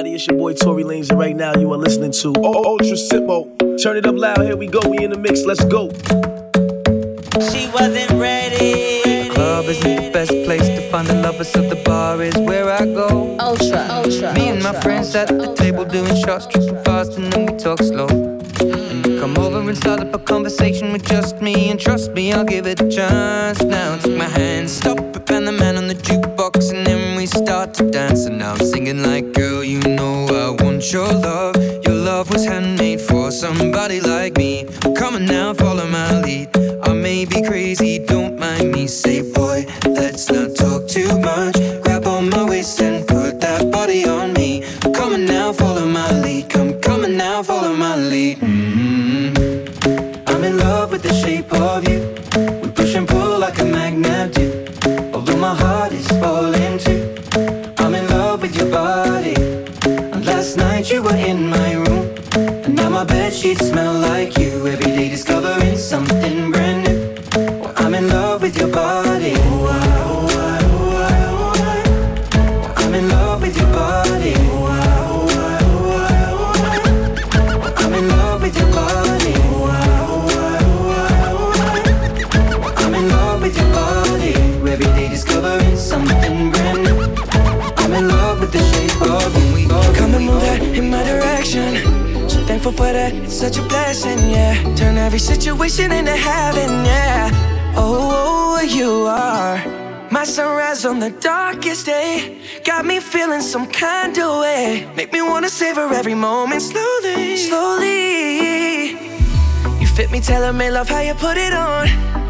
everybody. It's your boy Tory Lanez, and right now you are listening to Ultra Simmo. Turn it up loud. Here we go. We in the mix. Let's go. She wasn't ready. The club isn't the best place to find the lovers, so the bar is where I go. Ultra, ultra. Me and my friends at the table doing shots, tripping fast, and then we talk slow. And you come over and start up a conversation with just me, and trust me, I'll give it a chance. Now take my hand, stop it, and the man on the jukebox, and then we start to dance. And now I'm singing like, girl, you know I want your love. Your love was handmade for somebody like me. Come on now, follow my lead. I may be crazy, sheets smell like you. Every Thankful for that, it's such a blessing, yeah. Turn every situation into heaven, yeah. Oh, oh, oh you are my sunrise on the darkest day. Got me feeling some kind of way. Make me wanna savor every moment slowly, slowly. You fit me, tailor made, love how you put it on.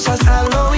cosas a lo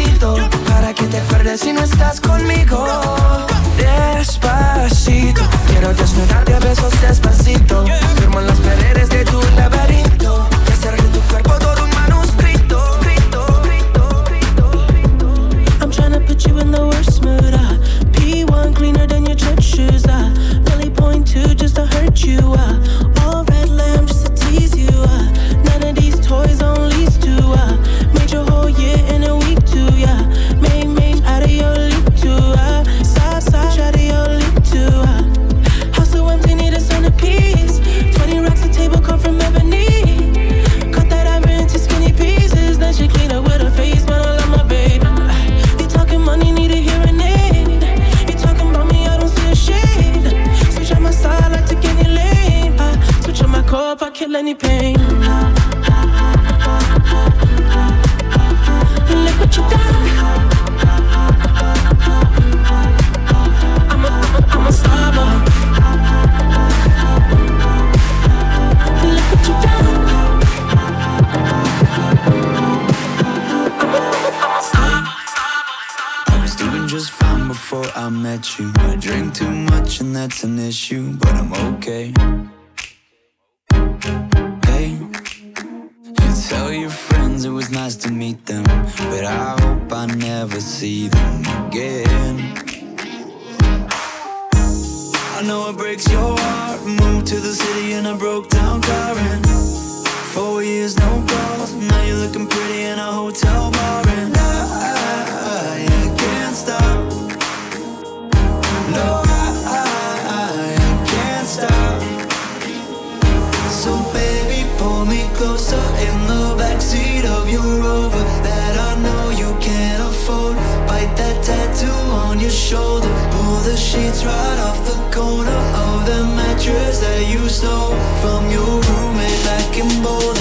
backseat of your rover that I know you can't afford. Bite that tattoo on your shoulder. Pull the sheets right off the corner of the mattress that you stole from your roommate back in Boulder.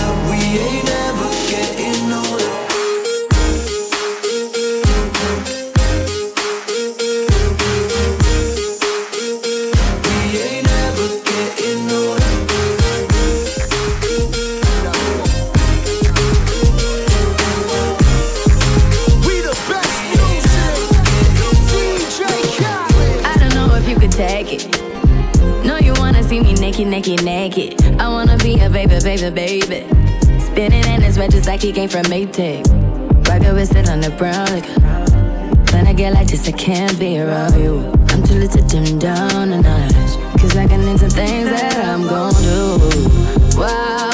like he came from Maytag. Rocket with it on the brown. Like, when I get like this, I can't be around you. I'm too little to dim down the night. Cause I can into things that I'm gon' do. Wow.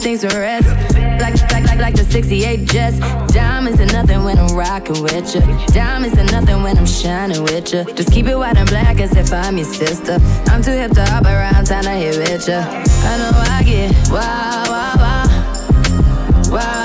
things to rest. Like, like, like, like the 68 Jets. Diamonds are nothing when I'm rocking with you. Diamonds are nothing when I'm shining with you. Just keep it white and black as if I'm your sister. I'm too hip to hop around, time to hit with you. I know I get wow, wow, wow. Wow.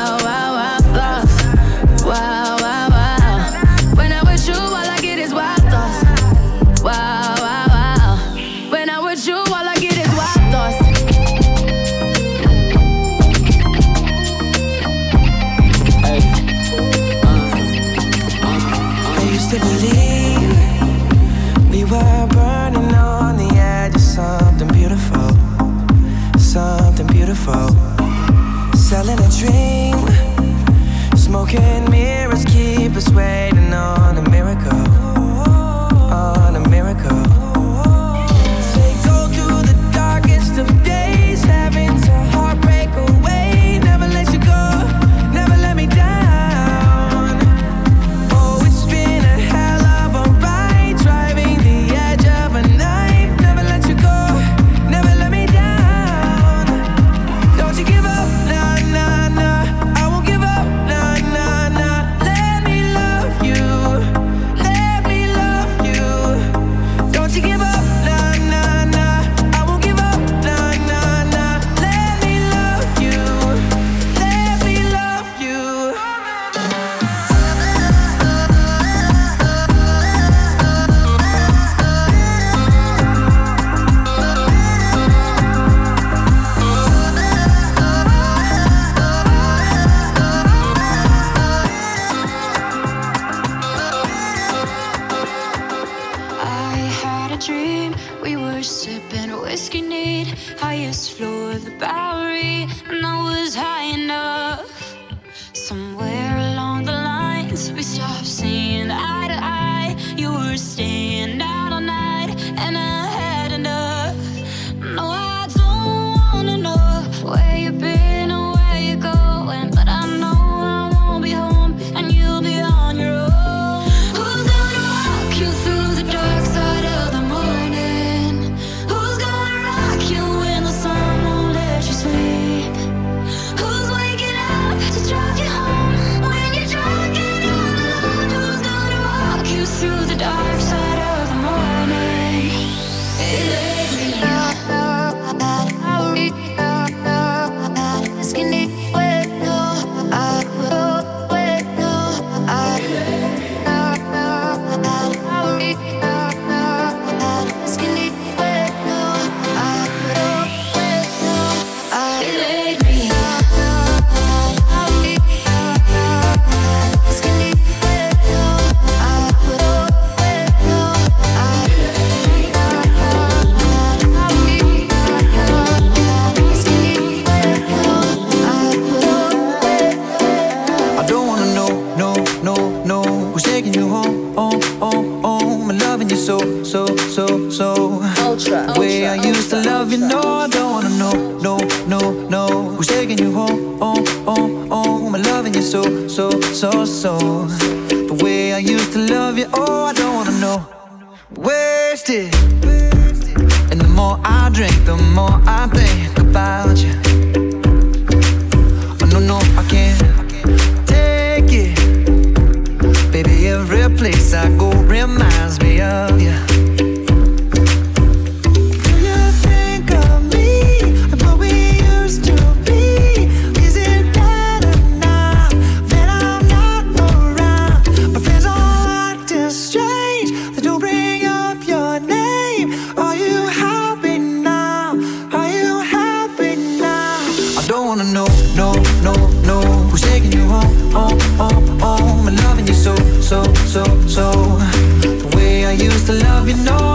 so, so, so. The way I used to love you, know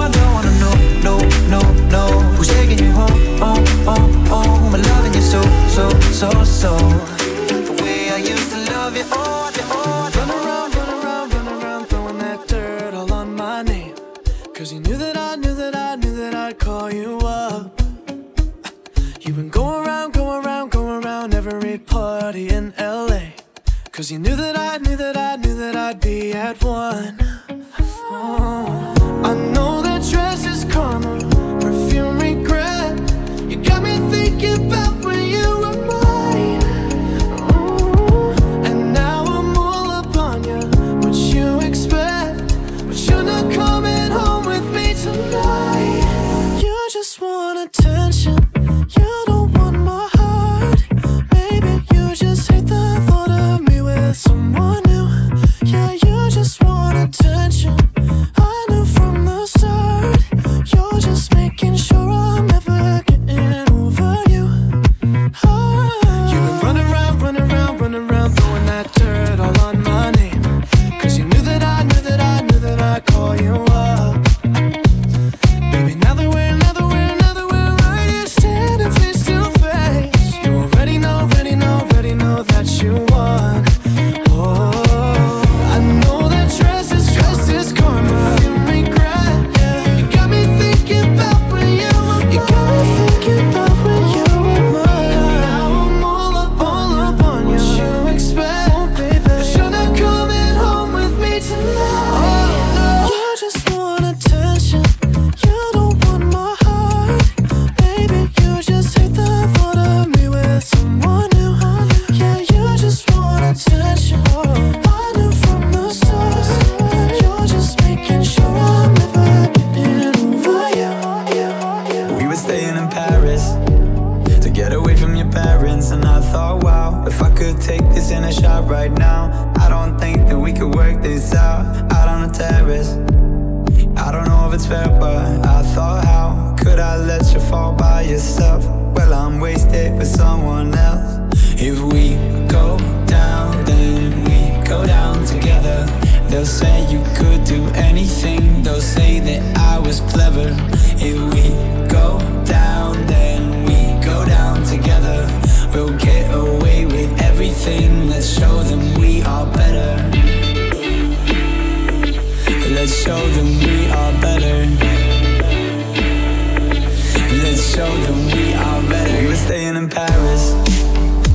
staying in Paris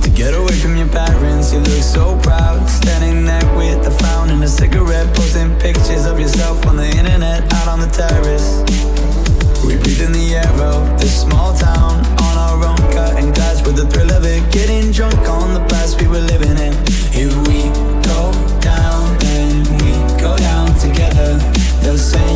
to get away from your parents. You look so proud, standing there with a frown and a cigarette, posting pictures of yourself on the internet, out on the terrace. We breathe in the air of this small town on our own, cutting glass with the thrill of it, getting drunk on the past we were living in. If we go down, then we go down together. They'll.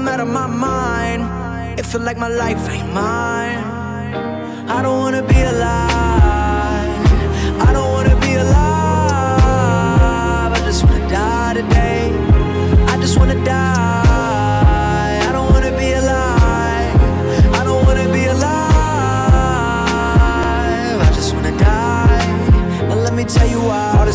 I'm out of my mind. It feel like my life ain't mine. I don't wanna be alive.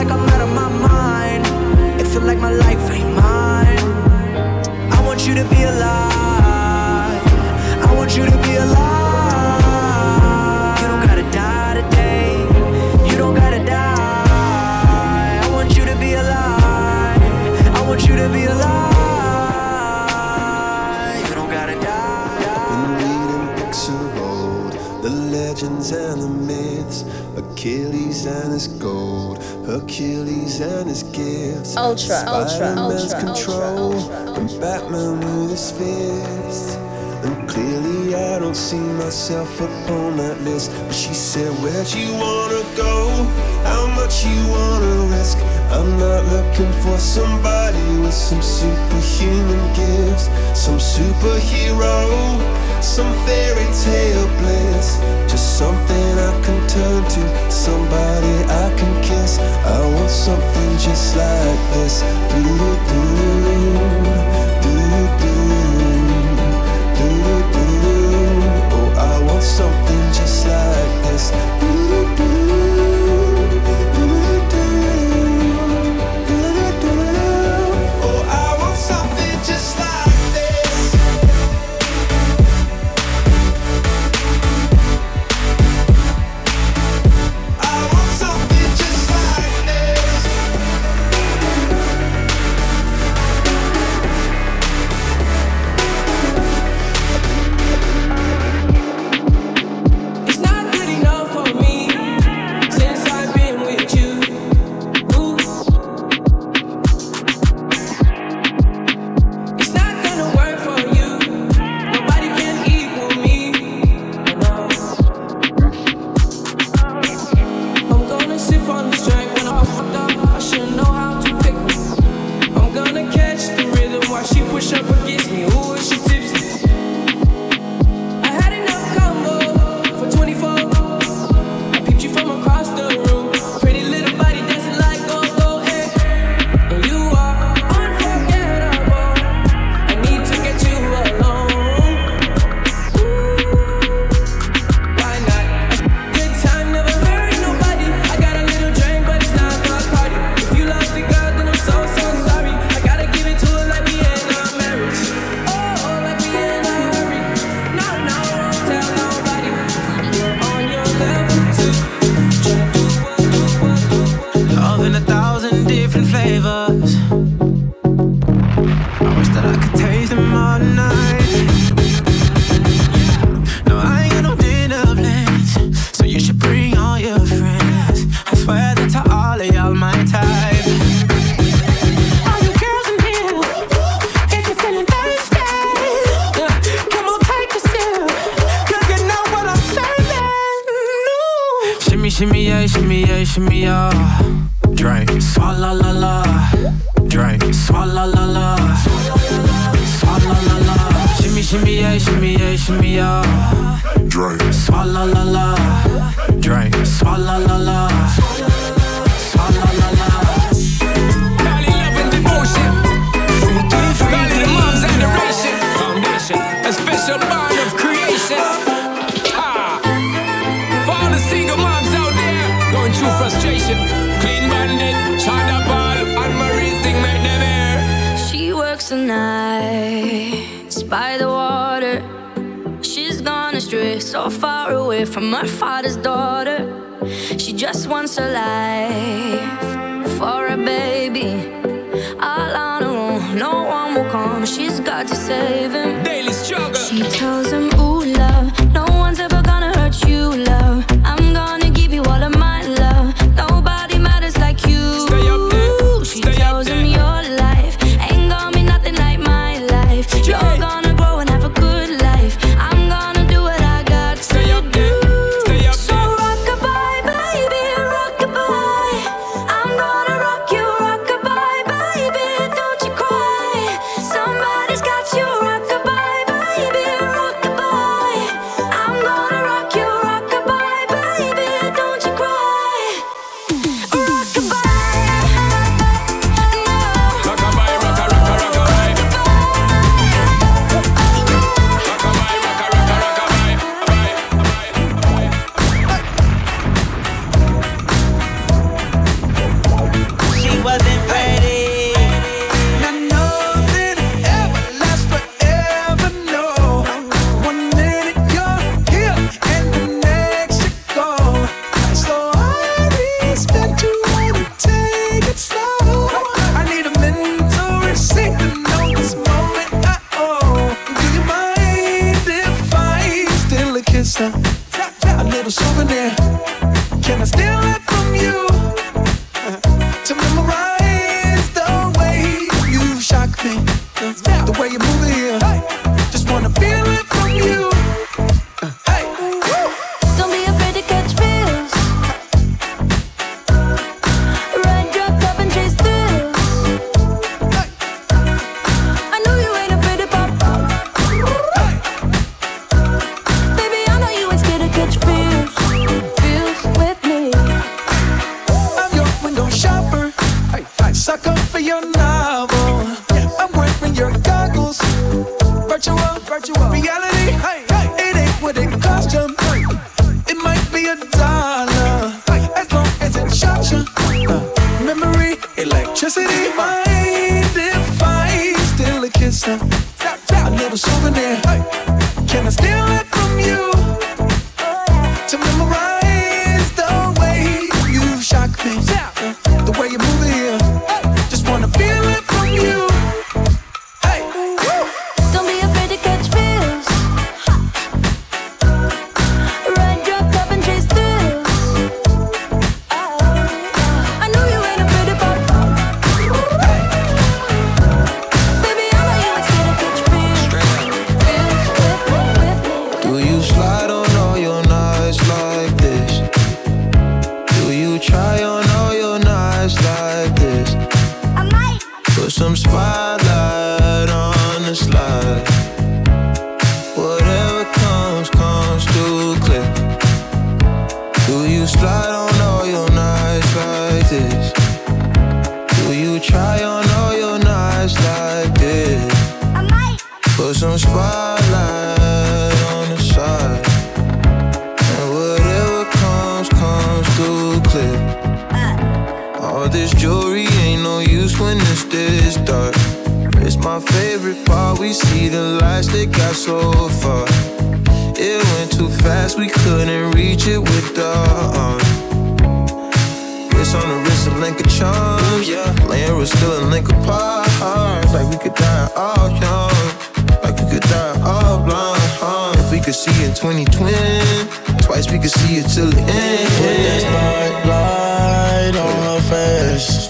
like I'm out of my mind. It feel like my life ain't mine. I want you to be alive. I want you to be alive. You don't gotta die today. You don't gotta die. I want you to be alive. I want you to be alive. You don't gotta die. Been reading books of old, the legends and the myths, Achilles and his gold, Hercules and his gifts, Ultra, ultra, ultra, control, and Batman with his fist. And clearly I don't see myself upon that list. But she said, Where'd you wanna go? How much you wanna risk? I'm not looking for somebody with some superhuman gifts, some superhero, some fairy tale bliss. Just something I can turn to, somebody I can kiss. I want something just like this. Do-do-do. Oh, I want something just like this. slide. Whatever comes, comes. Do you slide on all your nights like this? Do you try on all your nights like this? Put some spice. We see the lights that got so far. It went too fast, we couldn't reach it with the uh, arm. Wrist on the wrist, a link of charms. Yeah, laying was still a link apart. Like we could die all young, like we could die all blind. Huh? If we could see in 2020, twice we could see it till the end. Put that spotlight on her face.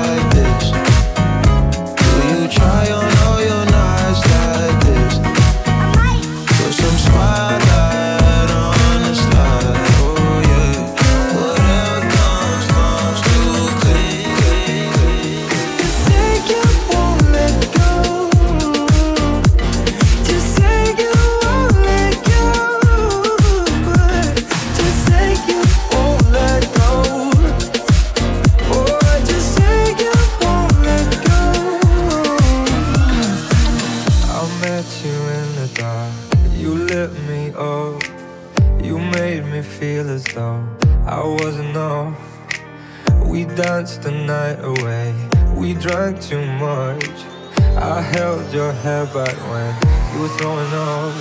night away. We drank too much. I held your hair back when you were throwing up.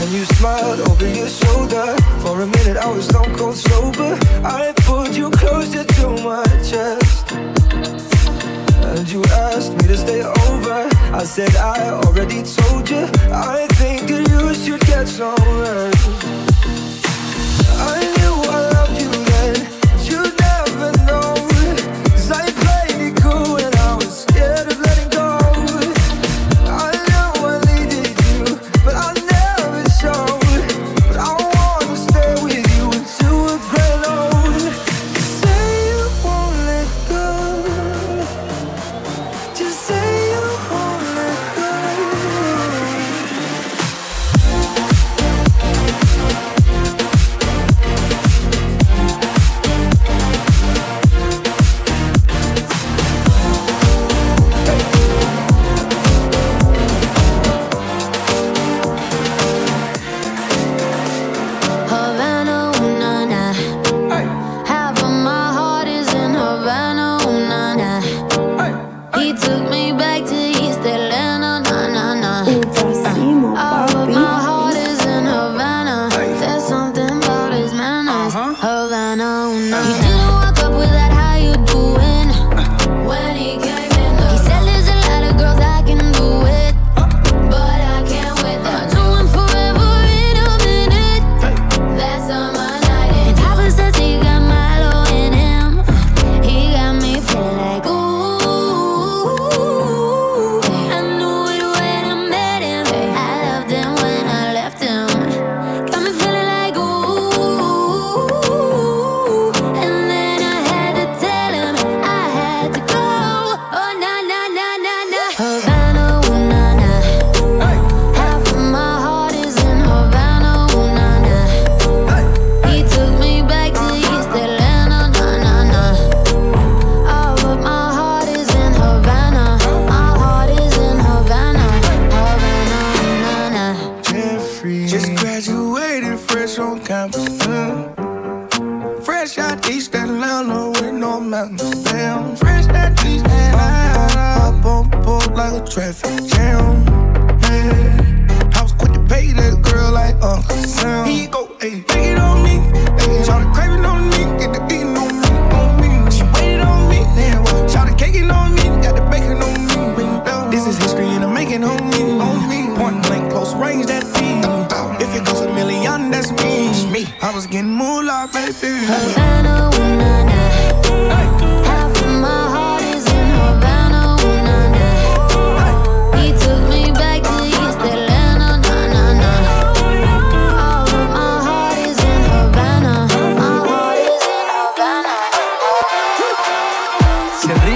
And you smiled over your shoulder. For a minute, I was stone cold sober. I pulled you closer to my chest. And you asked me to stay over. I said I already told you. I think that you should get some rest. I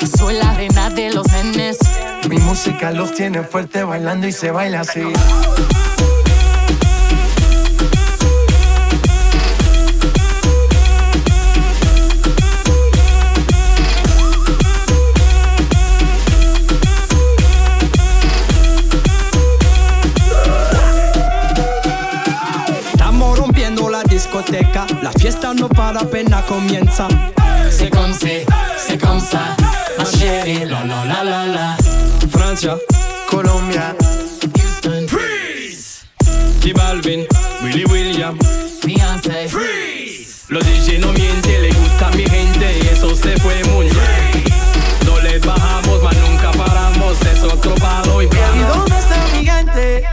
Yo soy la reina de los nenes. Mi música los tiene fuerte bailando y se baila así. Estamos rompiendo la discoteca, la fiesta no para apenas comienza. C'est, c'est comme ça. Ma chérie, la la la la la. Francia, Colombia, Houston, Freeze. J Balvin, Willy William, Beyoncé, Los DJ no mienten, le gusta a mi gente y eso se fue muy bien. No les bajamos, mas nunca paramos, es otro palo y ¿Y vamos. dónde está mi gente?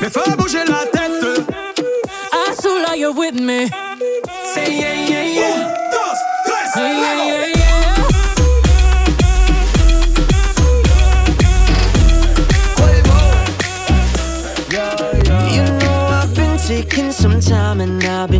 Me fais bouger la tête. Azul, are you with me? Say yeah. And I've been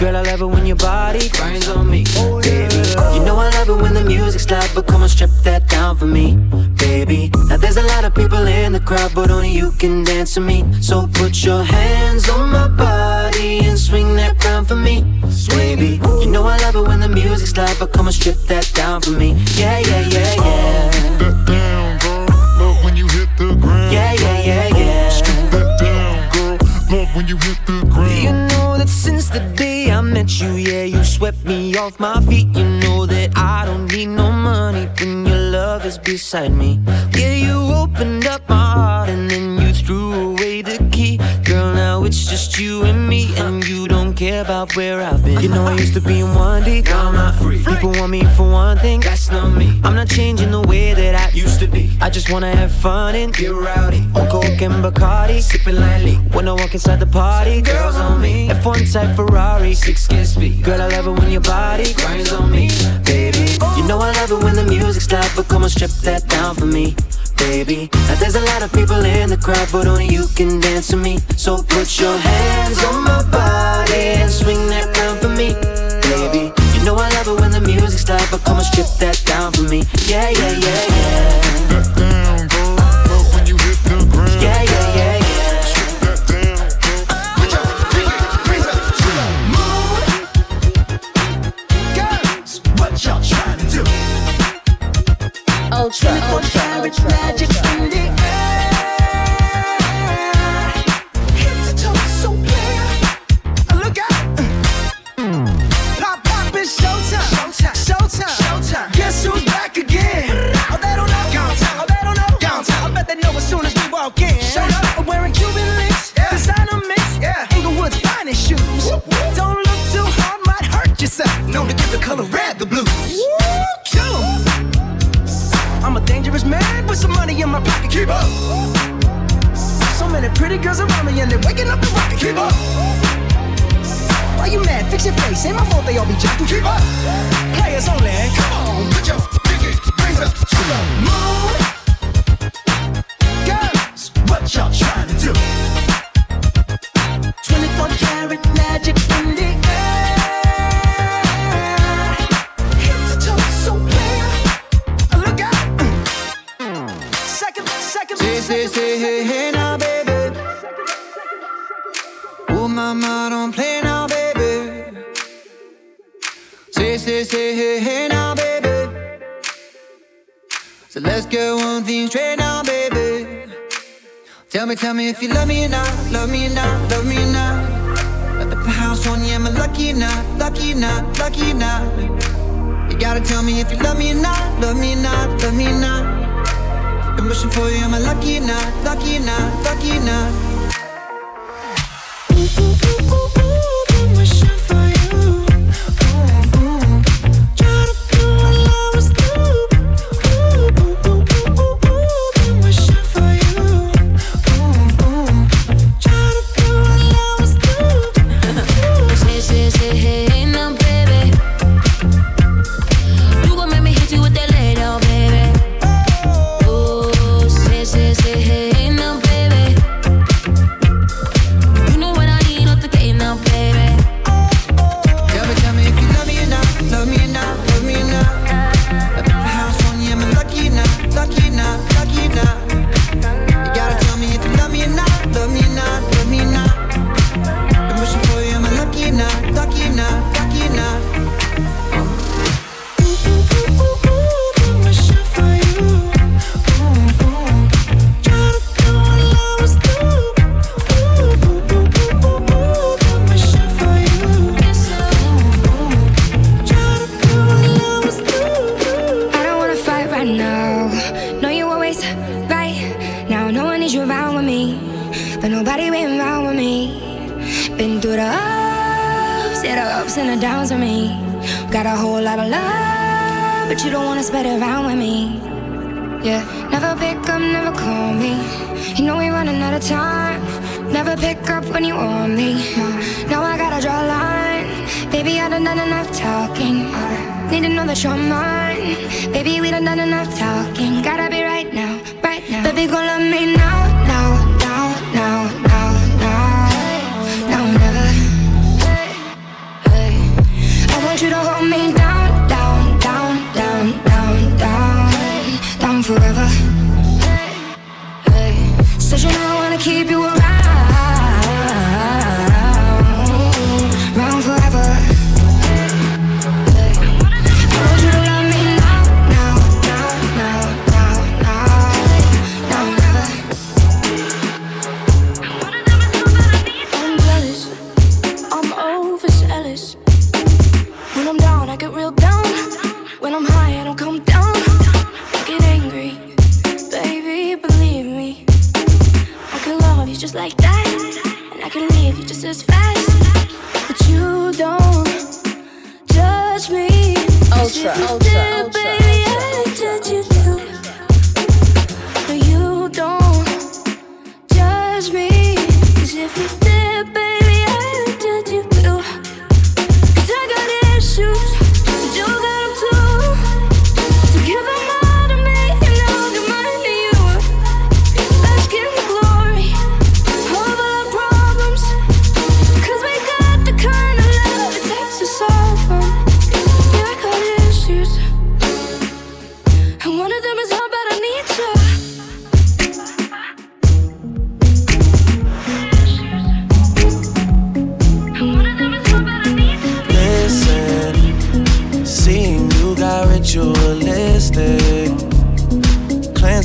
Girl, I love it when your body grinds on me, baby. You know I love it when the music's loud, but come on, strip that down for me, baby. Now there's a lot of people in the crowd, but only you can dance to me. So put your hands on my body and swing that round for me, baby. You know I love it when the music's loud, but come on, strip that down for me. Yeah, yeah, yeah, yeah. That down, girl. Love when you hit the ground. Yeah, when you hit the ground. You know that since the day I met you, yeah, you swept me off my feet. You know that I don't need no money when your love is beside me. Yeah, you opened up my heart and then you threw away the key. Now it's just you and me, and you don't care about where I've been. You know I used to be in one deep, now I'm not free. People want me for one thing, that's not me. I'm not changing the way that I used to be. I just wanna have fun and get rowdy. On coke and Bacardi, sipping lightly. When I walk inside the party, girls on me. F1 type Ferrari, six kiss speed. Girl, I love it when your body grinds on me, baby. You know I love it when the music's loud, but come on, strip that down for me. Baby, now there's a lot of people in the crowd, but only you can dance to me. So put your hands on my body and swing that round for me, baby. You know I love it when the music's loud, but come on, strip that down for me. Yeah, yeah, yeah, yeah. That down, girl. Love when you hit the ground. Yeah, yeah, yeah, yeah. Strip that down, girl. Girls, what y'all trying to do? Ultra, ultra, ultra, magic in the air. Head to toe, so clear. Look out. Pop, pop, it's showtime. Showtime. Showtime. Showtime. Guess who's back again? Oh, they don't know. Downtown. Oh, they don't know. Downtown. I bet they know as soon as we walk in. Show up. I'm wearing Cuban links. Yeah. Designer mix. Yeah. Inglewood's finest shoes. Don't look too hard, might hurt yourself. Known to give the color red the blues. Woo, my pocket. Keep up. So many pretty girls around me and they're waking up the rocket. Keep up. Why you mad? Fix your face. Ain't my fault they all be jacking. Keep up. Players only. Eh? Come on, put your pinky rings up to the moon. Girls, what y'all Girl, one thing straight now, baby. Tell me, tell me if you love me or not, love me or not, love me or not. At the house on you, I'm a lucky or not, lucky or not, lucky or not? You gotta tell me if you love me or not, love me or not, love me or not. Been wishing for you, I'm a lucky or not, lucky or not, lucky or not? Ooh, ooh, ooh, ooh.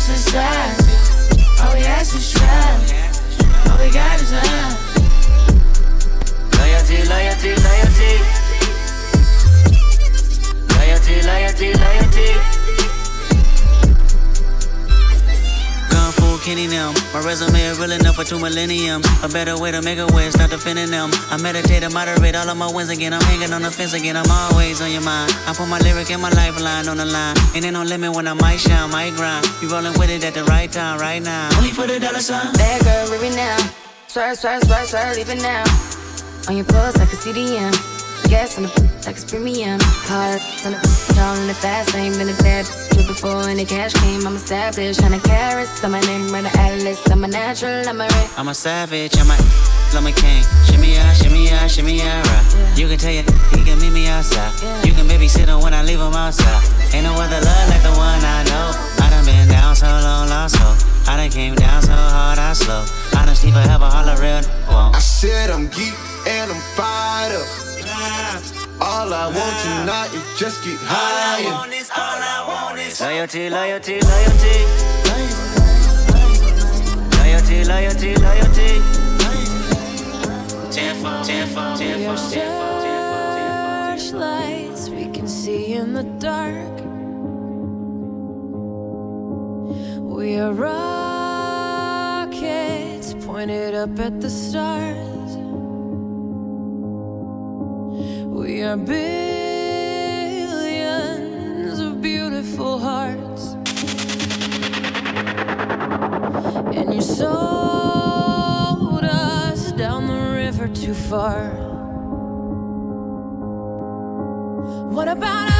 Society. All we ask is try. All we got is love. Loyalty, loyalty, loyalty. Loyalty, loyalty, loyalty. Kenny them. My resume is real enough for two millenniums. A better way to make a way, start defending them. I meditate and moderate all of my wins again. I'm hanging on the fence again. I'm always on your mind. I put my lyric and my lifeline on the line. And Ain't there no limit when I might shine, might grind. You rolling with it at the right time, right now. Only for the dollar sign. Bad girl, leave it now. Swerve, swerve, swerve, swerve, leave it now. On your pulse like a CDM. Gas on the like it's premium. Cars on the all in the fast lane. Been a bad bitch before any cash came. I'm established. Hundred carats. I'm my name, run the atlas. I'm a natural. I'm a ray. I'm a savage, I'm a, I'm a king. Shimmy ya, shimmy ya, shimmy ya, right. You can tell you, he can meet me outside. You can babysit him when I leave him outside. Ain't no other love like the one I know. I done been down so long, lost hope. I done came down so hard, I slow. I done sleep forever, all the real won't. I said I'm geek and I'm fired up. All I want tonight is just get higher. Loyalty, loyalty, loyalty. Loyalty, loyalty, loyalty. Tenfold, tenfold, We tenfold, tenfold. searchlights we can see in the dark. We are rockets pointed up at the stars. We are billions of beautiful hearts. And you sold us down the river too far. What about us?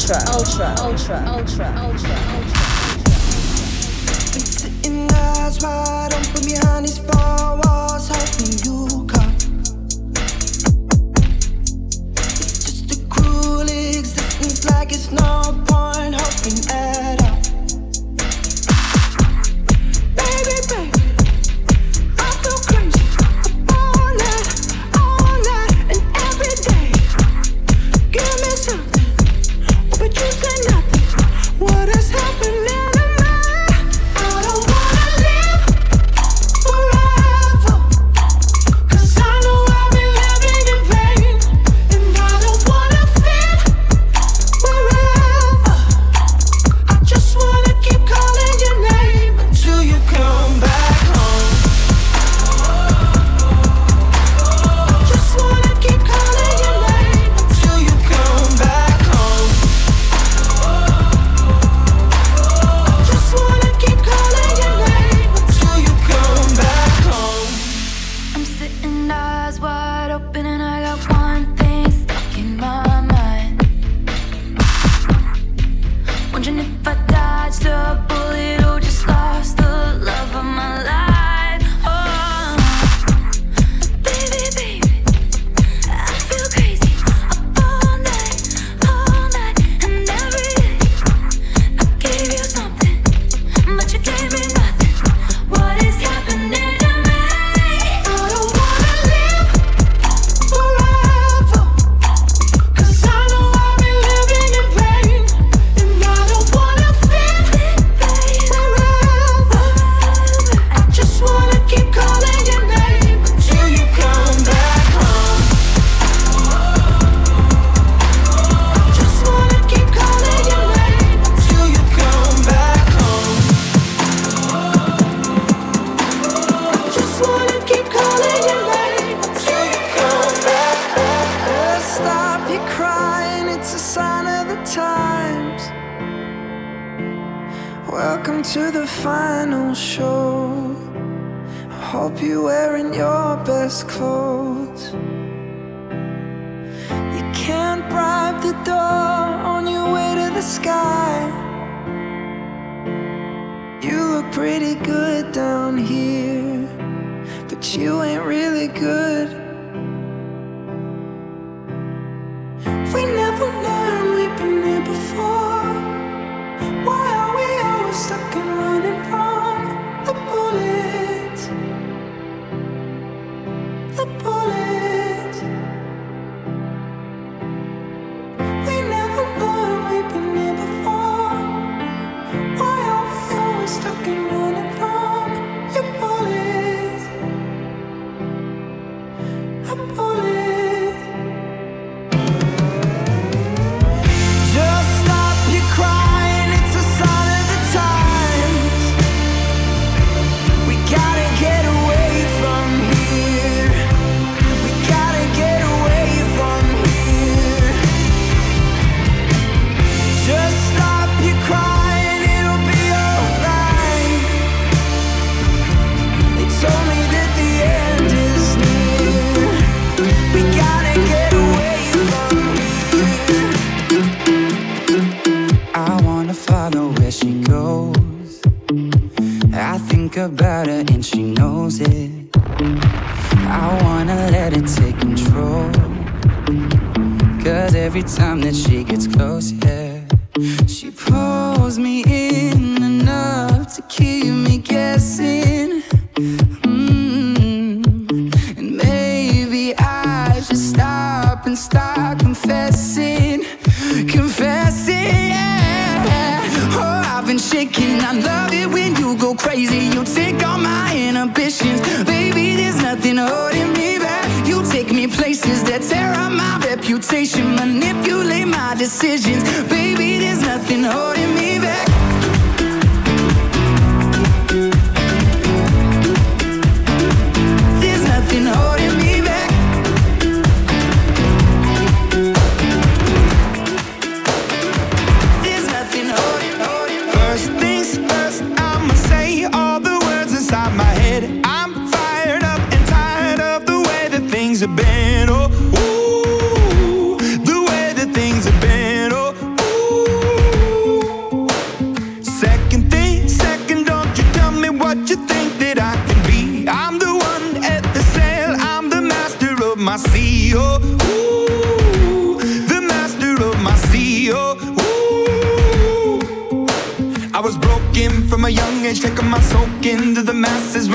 ultra, ultra, ultra, ultra, ultra, ultra. Been sitting eyes wide open behind holding me back. You take me places that tear up my reputation, manipulate my decisions. Baby, there's nothing holding me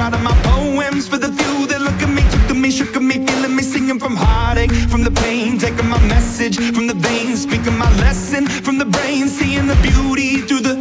out of my poems for the few that look at me, took to me, shook at me, feeling me, singing from heartache, from the pain, taking my message from the veins, speaking my lesson from the brain, seeing the beauty through the.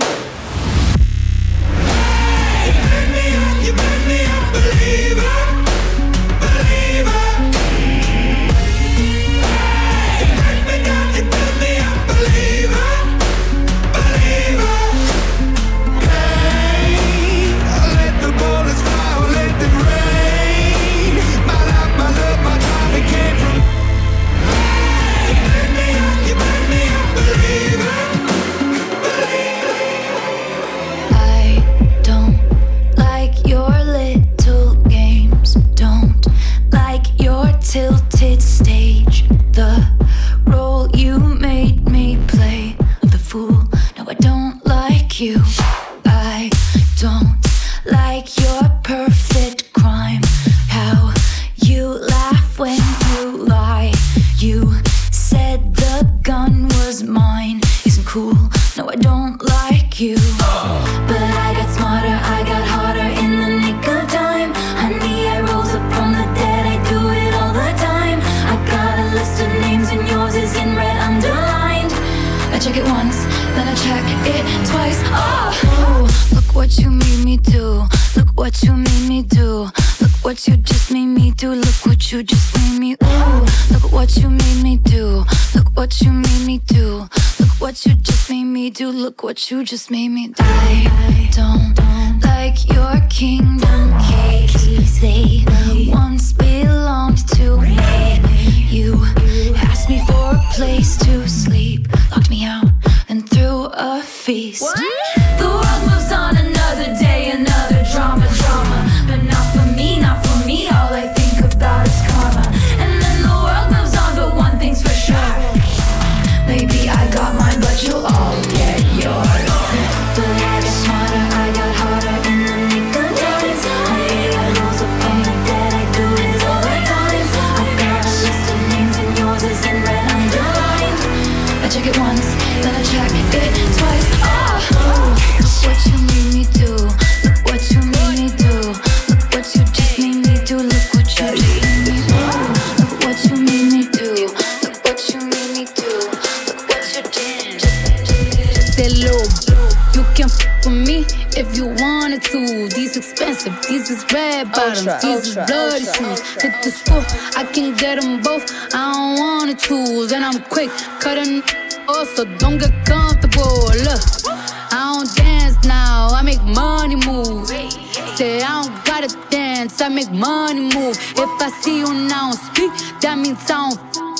you just made Hit the school, I can get them both. I don't wanna choose, and I'm quick cutting off, so don't get comfortable. Look, I don't dance now, I make money move. Say I don't gotta dance, I make money move. If I see you now speak, that means I don't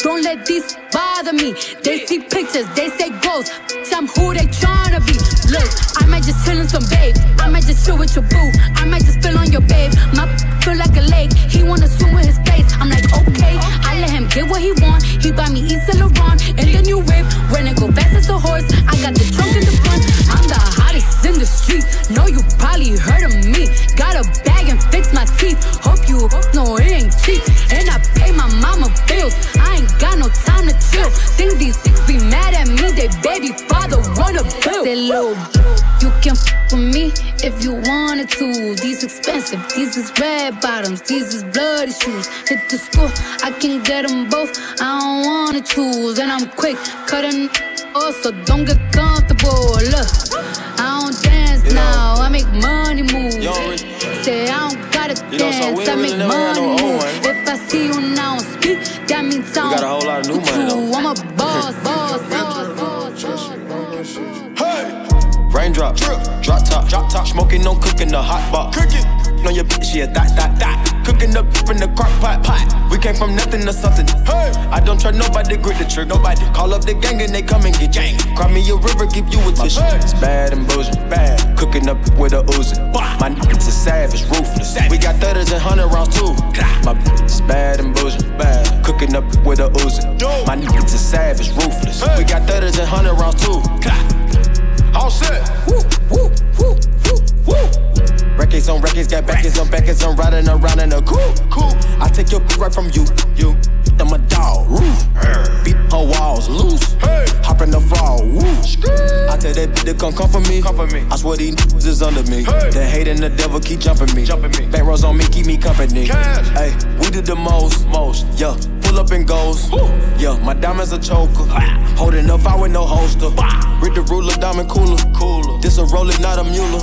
don't let these bother me. They see pictures, they say ghosts. I'm who they tryna be. Look, I might just chill some babe. I might just chill with your boo. I might just spill on your babe. My feel like a lake. He wanna swim with his face. I'm like, okay. I let him get what he want. He buy me Yves Saint Laurent and the new whip. Run and go fast as a horse. I got the trunk in the front. I'm the hottest in the street. Know you probably heard of me. Got a bag and fix my teeth. Hope you know it ain't cheap. And I pay my mama bills time to chill. Think these dicks be mad at me. They baby father wanna bill. Say, little, you can f with me if you wanted to. These expensive, these is red bottoms, these is bloody shoes. Hit the school, I can get them both. I don't wanna choose, and I'm quick cutting off, so don't get comfortable. Look, I don't dance You know- now, I make money move. You Say I don't gotta You know, so dance, we I really make money no move. If I see you now speak, that means I We got a whole lot of new money, though. you. I'm a boss, boss, boss, Raindrop, drip, drop top, drop top, smoking, no cooking the hot pot. Cooking on your bitch, yeah, that, that, that. Cooking up in the crock pot, pot. We came from nothing to something. Hey, I don't try nobody, grip the trick, nobody. Call up the gang and they come and get jang. Me a river, give you a tissue. It's bad and bullshit, bad. Cooking up with a Uzi. My niggas is savage, ruthless. We got thudders and hundred rounds too. My bitch bad and bullshit, bad. Cooking up with a Uzi. My niggas is savage, ruthless. We got thudders and hundred rounds too. All set. Woo, woo, woo. Records on records, got backers on backers. I'm riding around in a coupe. Cool. I take your right from you. You. I'm a dog. Roof. Beat her walls loose. Hop in the fall. Woo. I tell that bitch to come come for me. Come for me. I swear these niggas is under me. The hate and the devil keep jumping me. Jumping me. Back rows on me, keep me company. Hey, we did the most. Most. Yeah. Pull up and goes. Yeah, my diamonds a choker. Holding up, I with no holster. Rick the Ruler, diamond cooler. Cooler. This a roller, not a mule.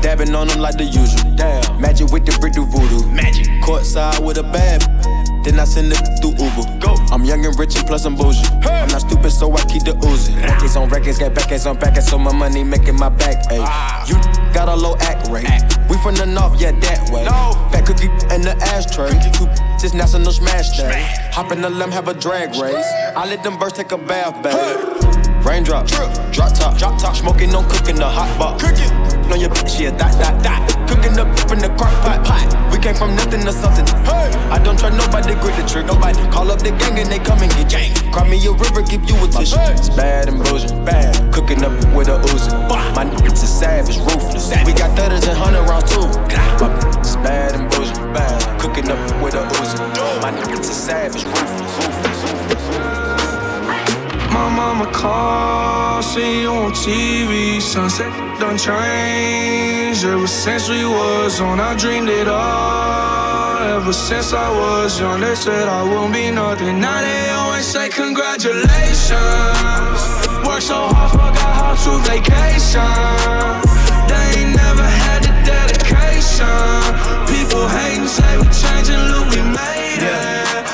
Dabbing on them like the usual. Damn. Magic with the brick do voodoo. Magic. Courtside with a bad. Then I send it through Uber. Go. I'm young and rich and plus I'm bougie. I'm not stupid, so I keep the Uzi. Records on records, got backers on backers, so my money making my back. Ay. You got a low act rate. We from the north, yeah, that way. No. Fat cookie in the ashtray. Two just national smash day. Hop in the limb, have a drag race. I let them birds take a bath, babe. Raindrop, drip, drop top, drop top, smoking, no cooking the hot pot. Cooking, on your bitch, yeah, that, that, that. Cooking up in the crock pot, pot. We came from nothing to something. Hey, I don't try nobody, grip the trick, nobody. Call up the gang and they come and get jang. Cry me a river, give you a tissue. It's bad and bullshit, bad. Cooking up with a Uzi. My niggas is savage, ruthless. We got thudders and hundred rounds too. My bitch bad and bullshit, bad. Cooking up with a Uzi. My niggas is savage, ruthless. My mama called, see you on TV. Sunset done changed. Ever since we was on, I dreamed it all. Ever since I was young, they said I won't be nothing. Now they always say congratulations. Work so hard, forgot how to vacation. They ain't never had the dedication. People hating, say we changing, look, we made it.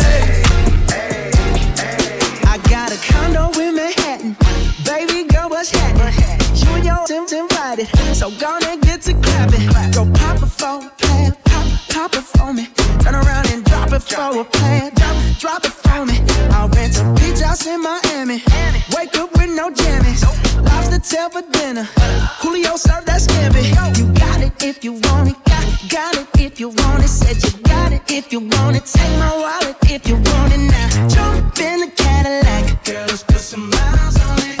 Invited. So gonna get to clapping. Go pop it for a plan. Pop, pop it for me. Turn around and drop it for a plan. Drop, drop it for me. I'll rent a beach house in Miami. Wake up with no jammies. Lobster tail for dinner. Julio served that scampi. You got it if you want it. Got, got it if you want it. Said you got it if you want it. Take my wallet if you want it now. Jump in the Cadillac. Girl, let's put some miles on it.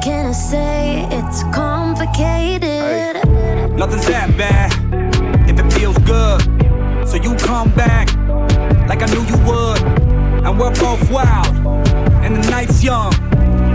Can I say? It's complicated. Nothing's that bad if it feels good. So you come back like I knew you would. And we're both wild, and the night's young.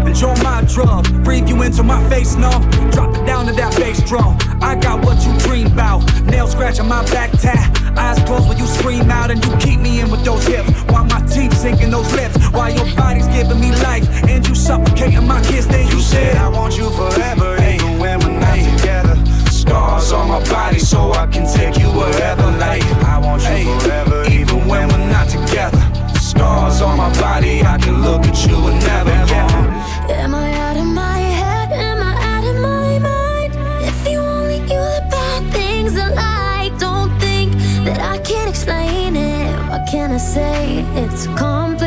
Enjoy my drug, breathe you into my face, no. Drop it down to that bass drum. I got what you dream about. Nail scratching my back tat. Eyes closed when you scream out, and you keep me in with those hips. While my teeth sink in those lips. While your body's giving me life, and you suffocating my kiss. Then you said, I want you forever, even when we're not together. Scars on my body so I can take you wherever. Like, I want you forever, even when we're not together. Scars on my body, I can look at you and never yeah. Can I say? It's complicated.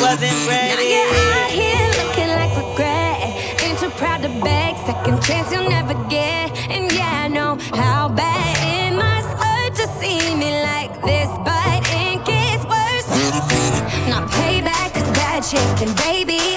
Wasn't ready. Now you're out here looking like regret, ain't too proud to beg, second chance you'll never get. And yeah, I know how bad it must hurt to see me like this, but it gets worse. Not payback is bad and baby,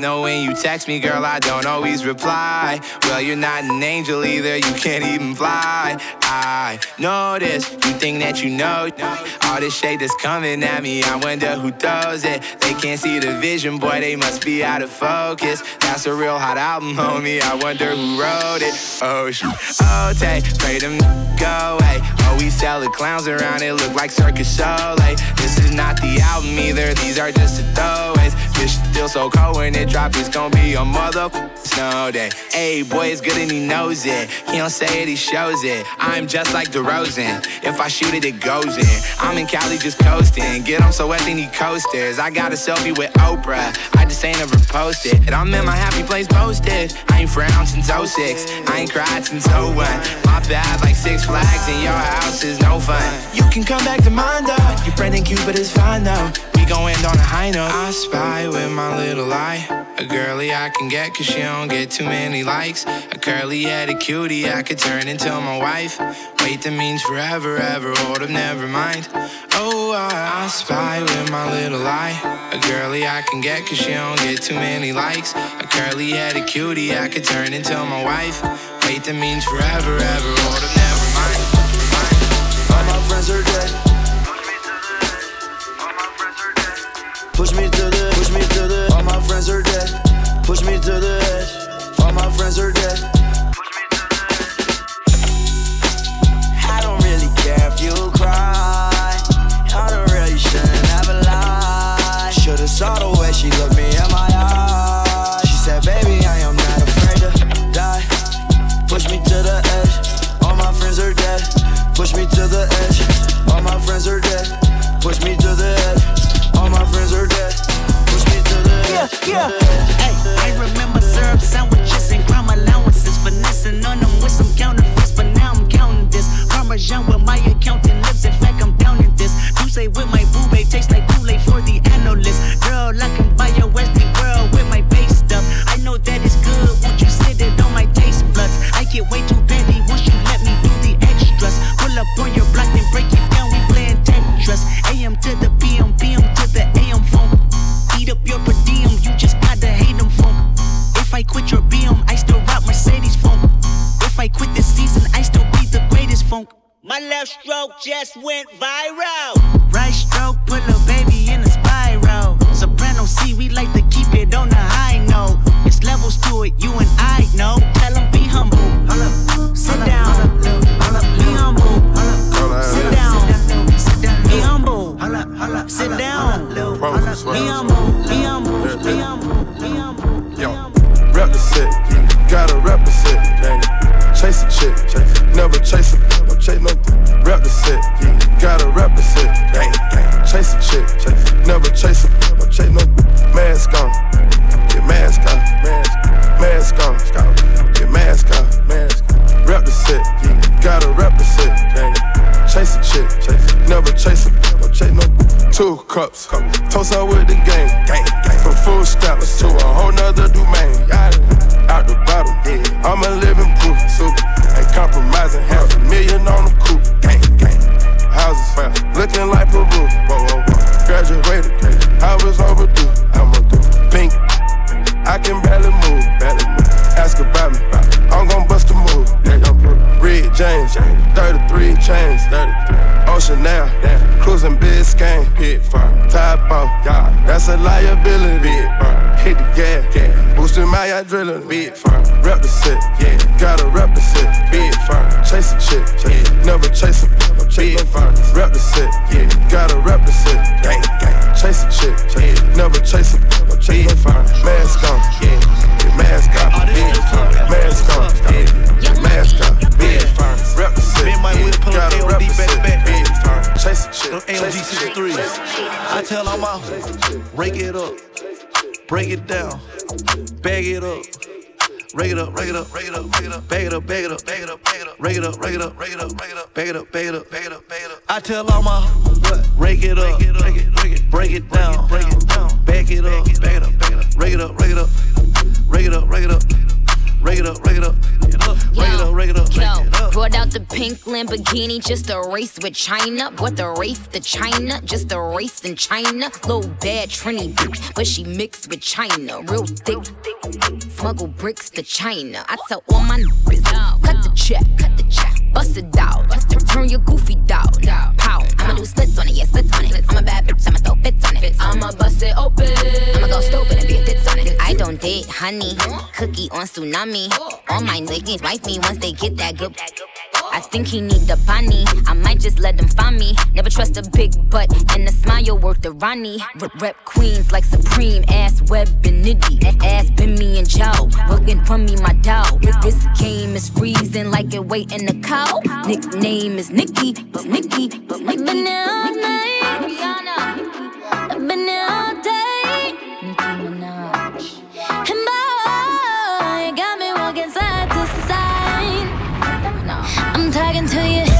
know when you text me, girl, I don't always reply. Well, you're not an angel either. You can't even fly. I this. You think that you know all this shade that's coming at me. I wonder who throws it. They can't see the vision, boy. They must be out of focus. That's a real hot album, homie. I wonder who wrote it. Oh, shit. Oh, take, pray them go away. Oh, we sell the clowns around. It look like Circus Soleil. This is not the album either. These are just the throwaways. This still so cold when it drop. It's gonna be a mother snow day. Hey, boy, it's good and he knows it. He don't say it, he shows it. I'm just like DeRozan. If I shoot it, it goes in. I'm in Cali just coasting. Get him so wet, they need coasters. I got a selfie with Oprah. I just ain't ever posted. And I'm in my happy place posted. I ain't frowned since 06. I ain't cried since 01. My bad, like six flags in your house is no fun. You can come back to mine though. Your friend and Cupid is fine though. We gon' end on a high note. I spy with my little eye. A girly I can get cause she don't get too many likes. A curly headed cutie I could turn into my wife. Wait, that means forever, ever. Hold up, never mind. Oh, I, I spy with my little eye. A girly I can get cause she don't get too many likes. A curly headed cutie I could turn into my wife. Wait, that means forever, ever. Hold up, never mind. All my friends are dead. Push me to the, edge. push me Push me to the edge. All my friends are dead. I don't really care if you cry. I don't really shouldn't ever lie. Should've saw the way she looked me in my eyes. She said, baby, I am not afraid to die. Push me to the edge. All my friends are dead. Push me to the edge. All my friends are dead. Push me to the edge. All my friends are dead. Push me to the edge. Yeah, yeah. Hey, sandwiches and crime allowances. Finessing on them with some counterfeits, but now I'm counting this. Parmesan with my accountant lips. In rake it up, rake it up, bag it up, bag it up, bag it up. I tell all my what? Rake it up, break it, break it, down, break it down, back it up, bag it up, bag it up, rake it up, rake it up, rake it up. Yo, brought out the pink Lamborghini just a race with China. What the race to China? Just a race in China. Little bad Trini bitch, but she mixed with China. Real thick, smuggle bricks to China. I tell all my niggas, honey. Cookie on tsunami. All my niggas wife me once they get that good. I think he need the bunny. I might just let them find me. Never trust a big butt and a smile worth the Ronnie. Rep, rep queens like Supreme, ass Web and Nitty. Ass been me and Joe, working from me my dog. This game is freezing like it wait in the cow. Nickname is Nicki, but Nicki, but Nicki. Banana, banana. I'm talking to you.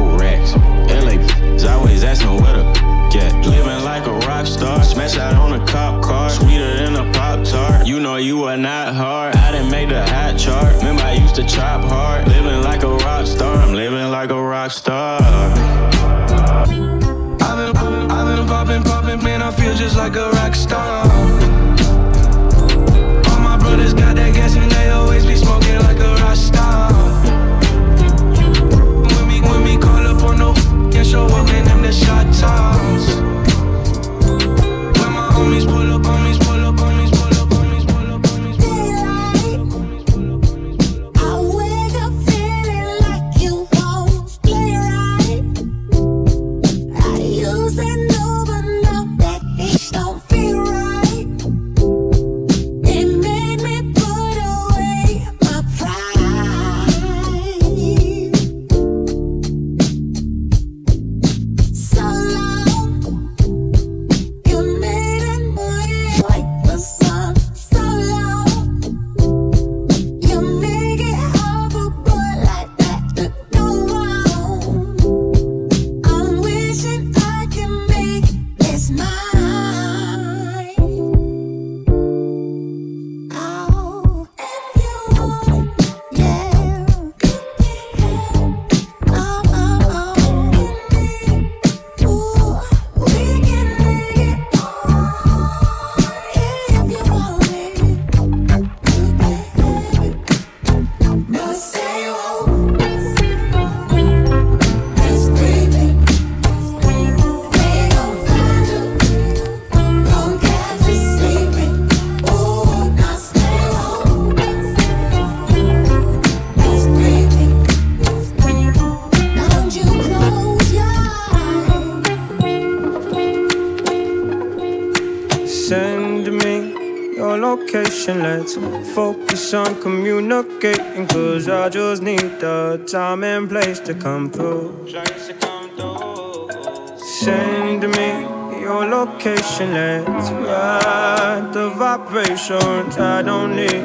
to get. Living like a rock star, smash out on a cop car, sweeter than a pop tart. You know you are not hard. I didn't make the hot chart. Remember I used to chop hard. Living like a rock star, I'm living like a rock star. I've been, I've been popping, popping, man, I feel just like a rock star. Time and place to come through. Send me your location. Let's ride the vibrations. I don't need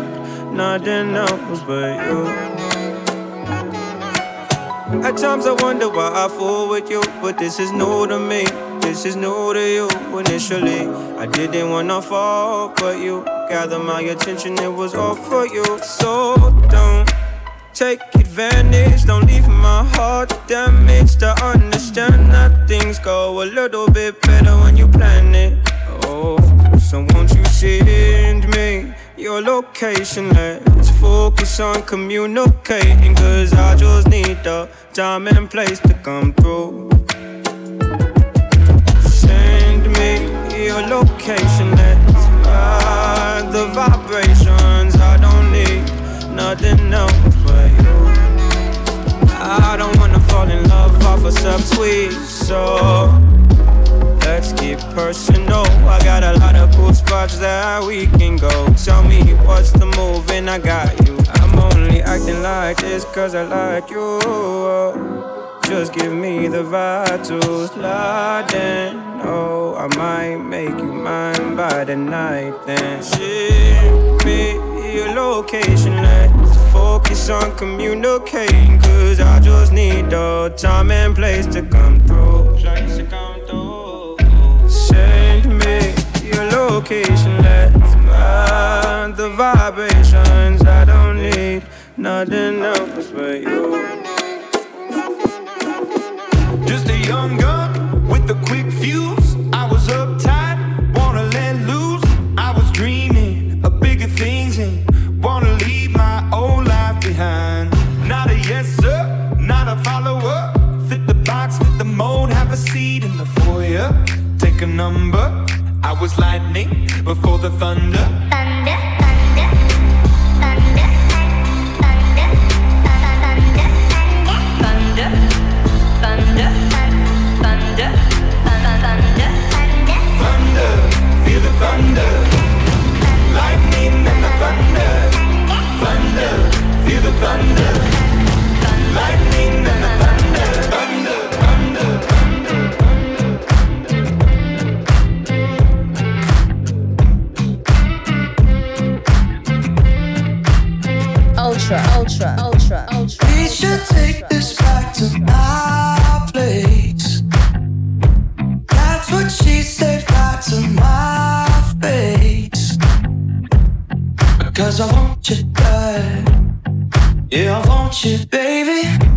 nothing else but you. At times I wonder why I fool with you, but this is new to me. This is new to you. Initially, I didn't wanna fall, but you gathered my attention. It was all for you. So take advantage. Don't leave my heart damaged. To understand that things go a little bit better when you plan it. Oh, so won't you send me your location? Let's focus on communicating. Cause I just need the time and place to come through. Send me your location. Let's ride the vibrations. Nothing else but you. I don't wanna fall in love off a subtweet, so let's get personal. I got a lot of cool spots that we can go. Tell me what's the move, and I got you. I'm only acting like this cause I like you. Just give me the vibe to slide in. Oh, I might make you mine by the night. Then ship me your location. Let's focus on communicating. Cause I just need the time and place to come through. Send me your location. Let's ride the vibrations. I don't need nothing else but you. Just a young gun with a quick fuse. A seat in the foyer. Take a number. I was lightning before the thunder. Thunder, thunder, thunder, thunder, thunder, Thunder, thunder, thunder, thunder, thunder, thunder. feel the thunder. Lightning and the thunder. Thunder, feel the thunder. Ultra, ultra, ultra, ultra. We should take this back to my place. That's what she said right to my face. Because I want you bad. Yeah, I want you, baby.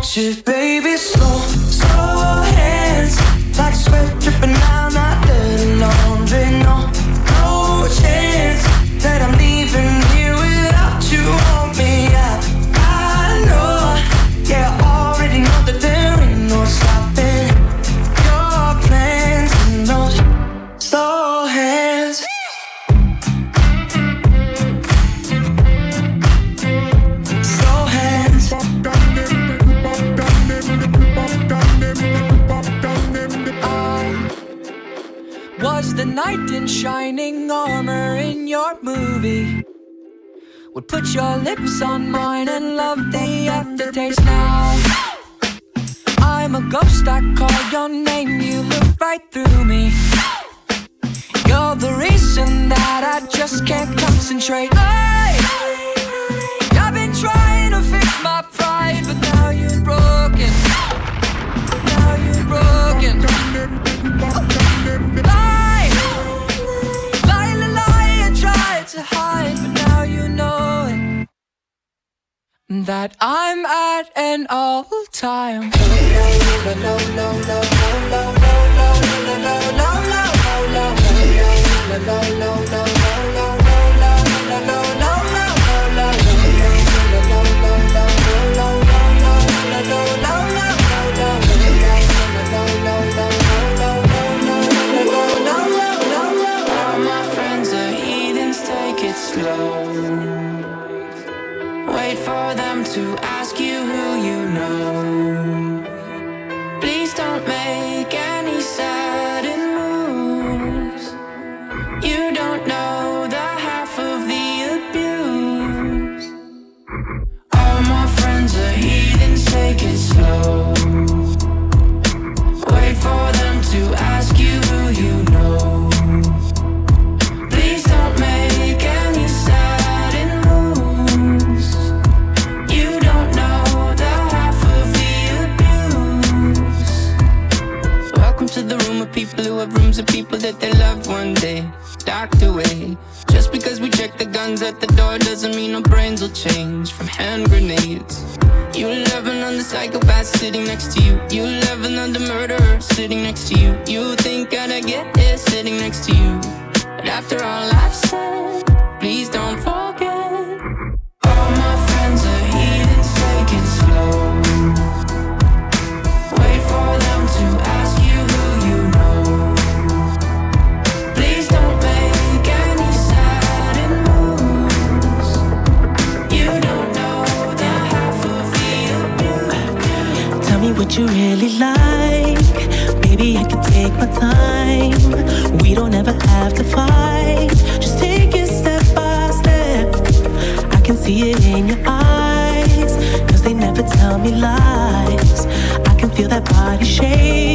Want you, baby. Slow, slow hands. Like sweat dripping put your lips on mine and love the aftertaste now. I'm a ghost, I call your name, you look right through me. You're the reason that I just can't concentrate. Hey! I've been trying to fix my pride, but now you're broken. Now you're broken. Lie, lie, lie, lie, and try to hide, That I'm at an. All my to of people that they love one day. Docked away. Just because we check the guns at the door doesn't mean our brains will change from hand grenades. You love another psychopath sitting next to you. You love another murderer sitting next to you. You think I'd get here sitting next to you. But after all I've said, please don't forget. All my what you really like. Maybe I could take my time. We don't ever have to fight. Just take it step by step. I can see it in your eyes. Cause they never tell me lies. I can feel that body shake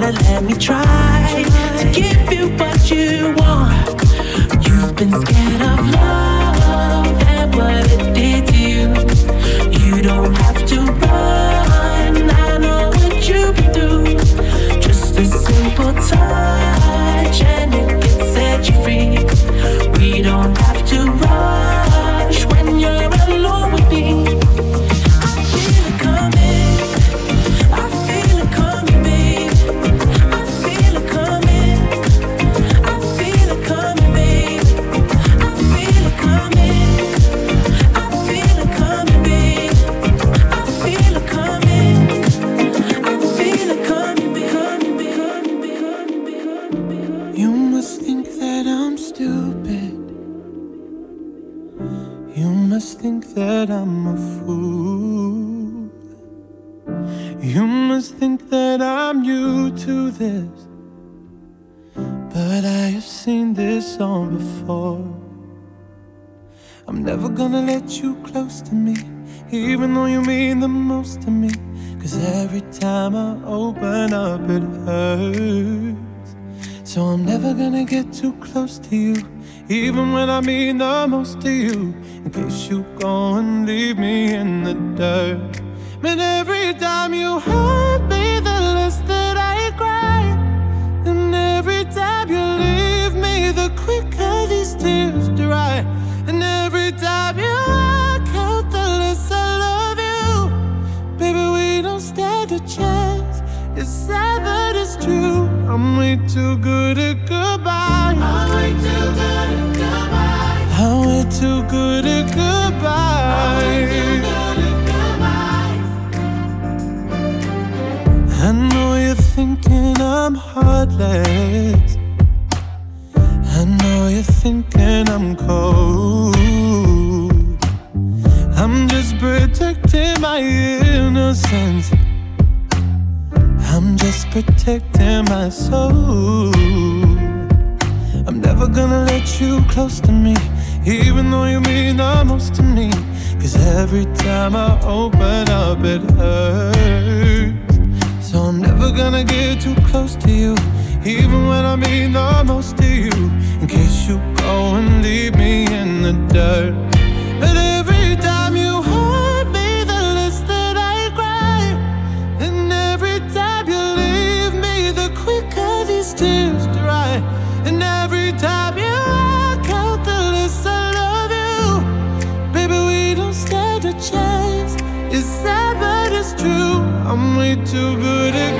gotta let me try to give you what you want. You've been scared of love and what it did to you. You don't have to run. I know what you've been through. Just a simple touch I mean the most to you. In case you go and leave me in the dirt. But every time you hurt me, the less that I cry. And every time you leave me, the quicker these tears dry. And every time you walk out, the less I love you. Baby, we don't stand a chance. It's sad, but it's true. I'm way too good at goodbye. I'm way too good at goodbye. I'm too good at goodbye. I know you're thinking I'm heartless. I know you're thinking I'm cold. I'm just protecting my innocence. I'm just protecting my soul. I'm never gonna let you close to me, even though you mean the most to me. Cause every time I open up, it hurts. So I'm never gonna get too close to you, even when I mean the most to you. In case you go and leave me in the dirt. But too good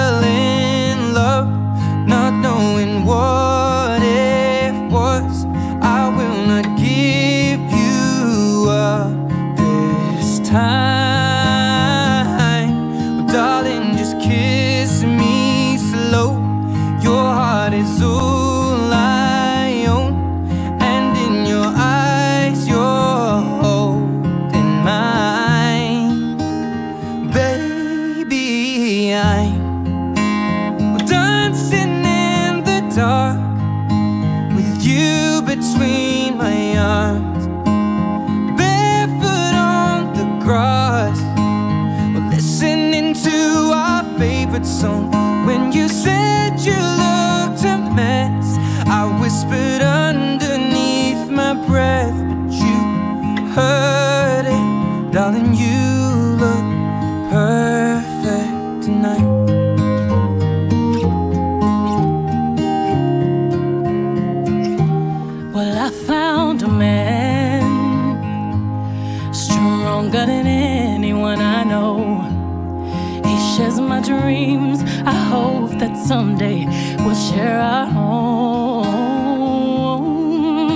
someday we'll share our home.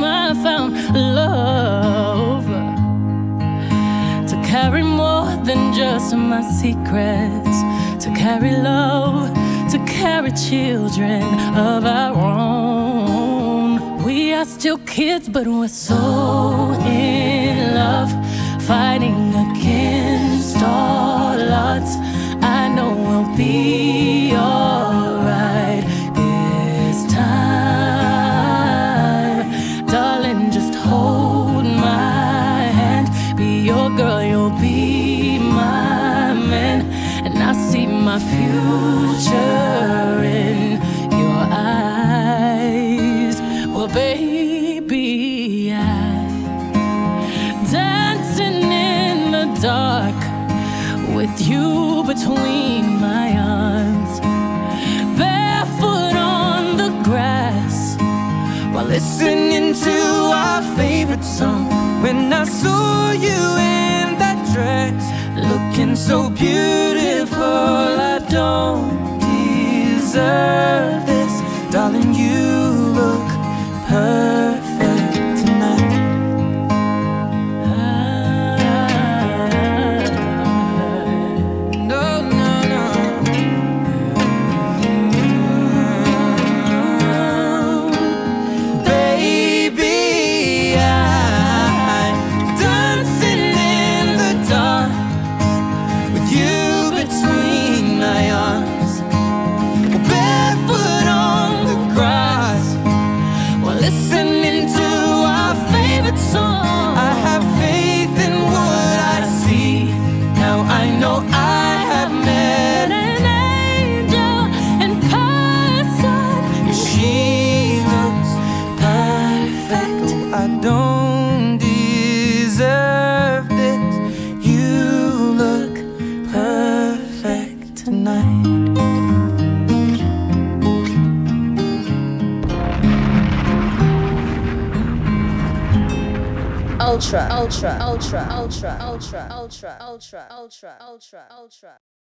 I found love to carry more than just my secrets, to carry love, to carry children of our own. We are still kids, but we're so in love, fighting against all odds. I know we'll be all. when I saw you in that dress, looking so beautiful, I don't deserve. ultra. Ultra. Ultra. Ultra. Ultra. Ultra. Ultra. Ultra. Ultra.